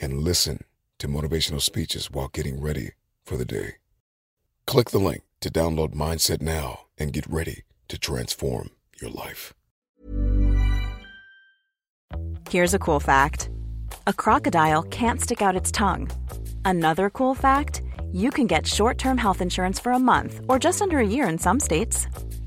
and listen to motivational speeches while getting ready for the day. Click the link to download Mindset now and get ready to transform your life. Here's a cool fact a crocodile can't stick out its tongue. Another cool fact you can get short term health insurance for a month or just under a year in some states.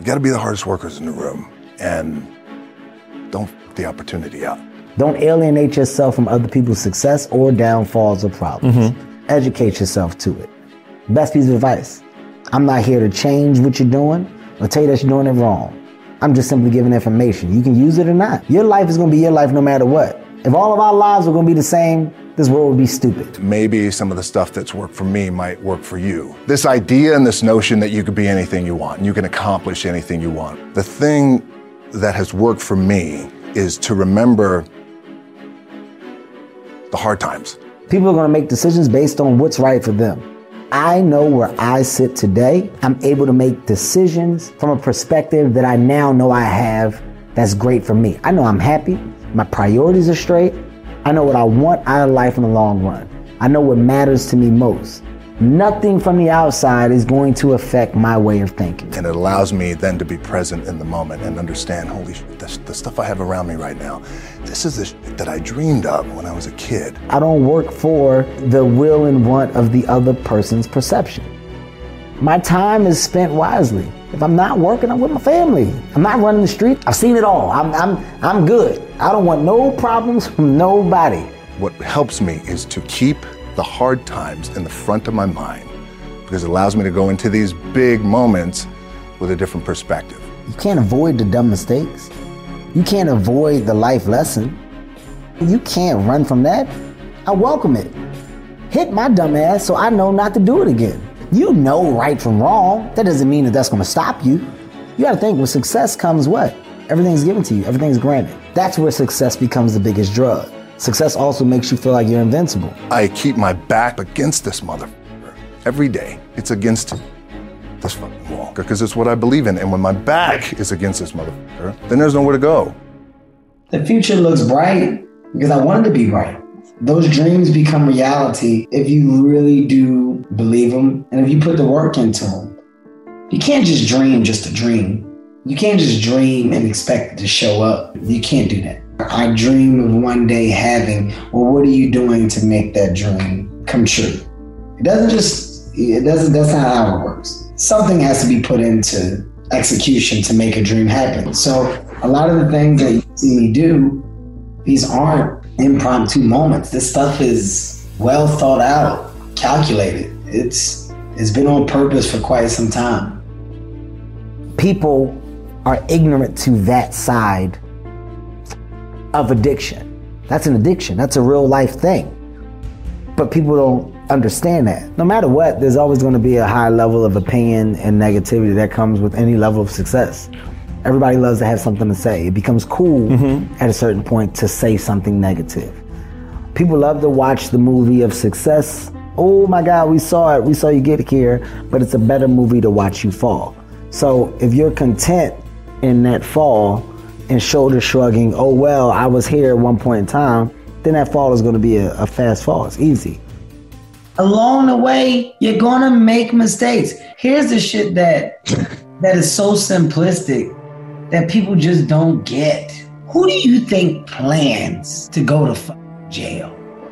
You got to be the hardest workers in the room and don't f- the opportunity up. Don't alienate yourself from other people's success or downfalls or problems. Mm-hmm. Educate yourself to it. Best piece of advice. I'm not here to change what you're doing or tell you that you're doing it wrong. I'm just simply giving information. You can use it or not. Your life is going to be your life no matter what. If all of our lives are going to be the same, this world would be stupid. Maybe some of the stuff that's worked for me might work for you. This idea and this notion that you could be anything you want, and you can accomplish anything you want. The thing that has worked for me is to remember the hard times. People are going to make decisions based on what's right for them. I know where I sit today. I'm able to make decisions from a perspective that I now know I have that's great for me. I know I'm happy. My priorities are straight. I know what I want out of life in the long run. I know what matters to me most. Nothing from the outside is going to affect my way of thinking. And it allows me then to be present in the moment and understand, holy shit, the, the stuff I have around me right now, this is the shit that I dreamed of when I was a kid. I don't work for the will and want of the other person's perception. My time is spent wisely. If I'm not working, I'm with my family. I'm not running the street. I've seen it all. I'm, I'm, I'm good. I don't want no problems from nobody. What helps me is to keep the hard times in the front of my mind because it allows me to go into these big moments with a different perspective. You can't avoid the dumb mistakes. You can't avoid the life lesson. You can't run from that. I welcome it. Hit my dumb ass so I know not to do it again. You know right from wrong. That doesn't mean that that's going to stop you. You got to think with success comes what? Everything's given to you, everything's granted. That's where success becomes the biggest drug. Success also makes you feel like you're invincible. I keep my back against this motherfucker every day. It's against this fucking wall because it's what I believe in. And when my back is against this motherfucker, then there's nowhere to go. The future looks bright because I wanted to be bright. Those dreams become reality if you really do believe them and if you put the work into them. You can't just dream just to dream. You can't just dream and expect it to show up. You can't do that. I dream of one day having, well, what are you doing to make that dream come true? It doesn't just, it doesn't, that's not how it works. Something has to be put into execution to make a dream happen. So a lot of the things that you see me do, these aren't impromptu moments. This stuff is well thought out, calculated. It's, it's been on purpose for quite some time. People are ignorant to that side of addiction. That's an addiction. That's a real life thing. But people don't understand that. No matter what, there's always going to be a high level of opinion and negativity that comes with any level of success. Everybody loves to have something to say. It becomes cool mm-hmm. at a certain point to say something negative. People love to watch the movie of success. Oh my God, we saw it. We saw you get here, but it's a better movie to watch you fall. So if you're content in that fall and shoulder shrugging, oh well, I was here at one point in time, then that fall is going to be a, a fast fall. It's easy. Along the way, you're going to make mistakes. Here's the shit that that is so simplistic that people just don't get. Who do you think plans to go to jail?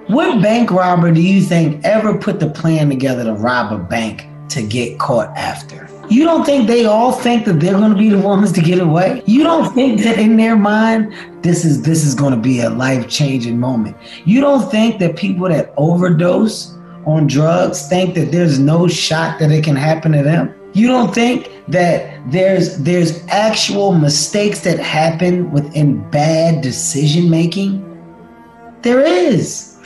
What bank robber do you think ever put the plan together to rob a bank to get caught after? You don't think they all think that they're going to be the ones to get away? You don't think that in their mind this is this is going to be a life-changing moment. You don't think that people that overdose on drugs think that there's no shot that it can happen to them? You don't think that there's there's actual mistakes that happen within bad decision making? There is.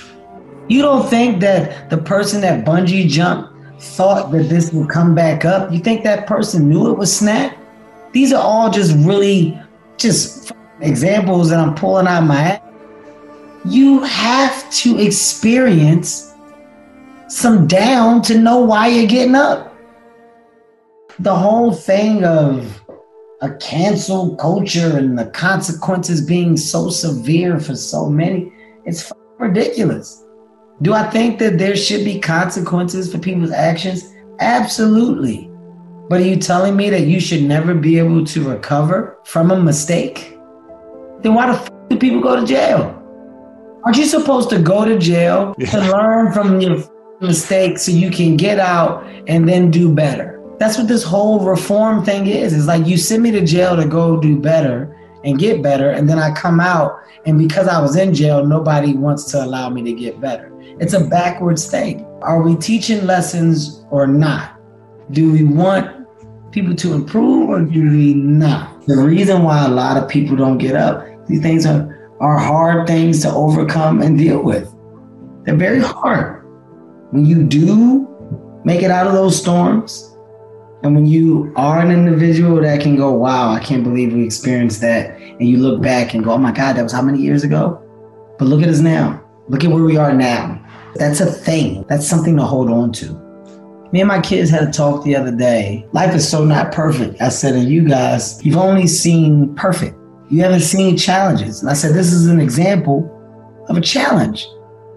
You don't think that the person that bungee jumped thought that this would come back up, you think that person knew it was snap? These are all just really just examples that I'm pulling out my head. You have to experience some down to know why you're getting up. The whole thing of a cancel culture and the consequences being so severe for so many, it's ridiculous. Do I think that there should be consequences for people's actions? Absolutely. But are you telling me that you should never be able to recover from a mistake? Then why the f- do people go to jail? Aren't you supposed to go to jail to learn from your mistakes so you can get out and then do better? That's what this whole reform thing is. It's like you send me to jail to go do better and get better, and then I come out, and because I was in jail, nobody wants to allow me to get better. It's a backwards thing. Are we teaching lessons or not? Do we want people to improve or do we not? The reason why a lot of people don't get up, these things are, are hard things to overcome and deal with. They're very hard. When you do make it out of those storms, and when you are an individual that can go, wow, I can't believe we experienced that. And you look back and go, oh my God, that was how many years ago? But look at us now. Look at where we are now. That's a thing. That's something to hold on to. Me and my kids had a talk the other day. Life is so not perfect. I said, and you guys, you've only seen perfect. You haven't seen challenges. And I said, this is an example of a challenge.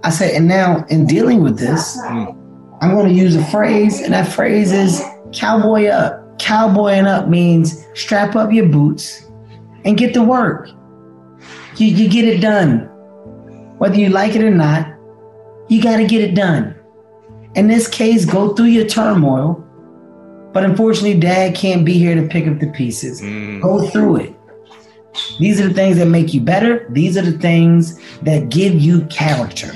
I said, and now in dealing with this, I'm going to use a phrase, and that phrase is cowboy up. Cowboying up means strap up your boots and get to work. You, you get it done. Whether you like it or not, you got to get it done. In this case, go through your turmoil. But unfortunately, dad can't be here to pick up the pieces. Mm. Go through it. These are the things that make you better. These are the things that give you character.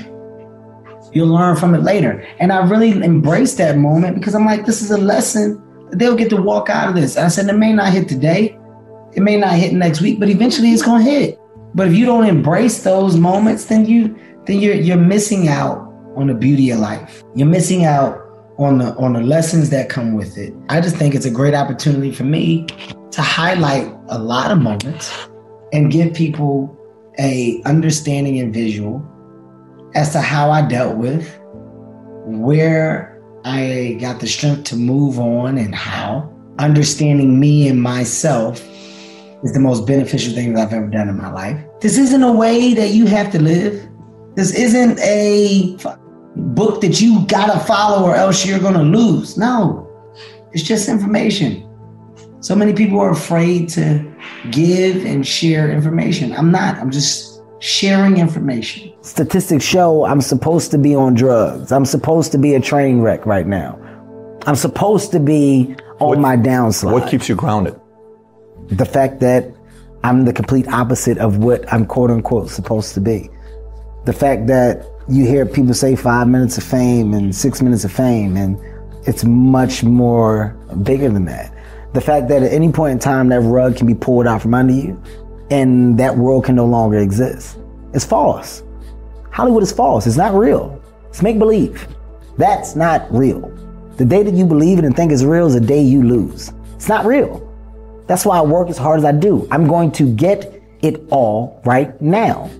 You'll learn from it later. And I really embraced that moment because I'm like, this is a lesson. They'll get to walk out of this. I said, it may not hit today, it may not hit next week, but eventually it's going to hit. But if you don't embrace those moments, then you then you're you're missing out on the beauty of life. You're missing out on the on the lessons that come with it. I just think it's a great opportunity for me to highlight a lot of moments and give people a understanding and visual as to how I dealt with where I got the strength to move on and how understanding me and myself is the most beneficial thing that I've ever done in my life. This isn't a way that you have to live. This isn't a book that you gotta follow or else you're gonna lose. No, it's just information. So many people are afraid to give and share information. I'm not. I'm just sharing information. Statistics show I'm supposed to be on drugs. I'm supposed to be a train wreck right now. I'm supposed to be on What- my downslide. What keeps you grounded? the fact that I'm the complete opposite of what I'm quote unquote supposed to be. The fact that you hear people say five minutes of fame and six minutes of fame, and it's much more bigger than that. The fact that at any point in time that rug can be pulled out from under you and that world can no longer exist. It's false. Hollywood is false. It's not real. It's make believe. That's not real. The day that you believe it and think it's real is the day you lose. It's not real. That's why I work as hard as I do. I'm going to get it all right now.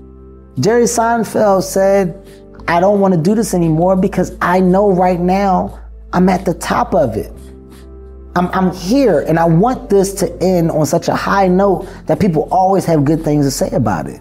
Jerry Seinfeld said, I don't want to do this anymore because I know right now I'm at the top of it. I'm, I'm here and I want this to end on such a high note that people always have good things to say about it.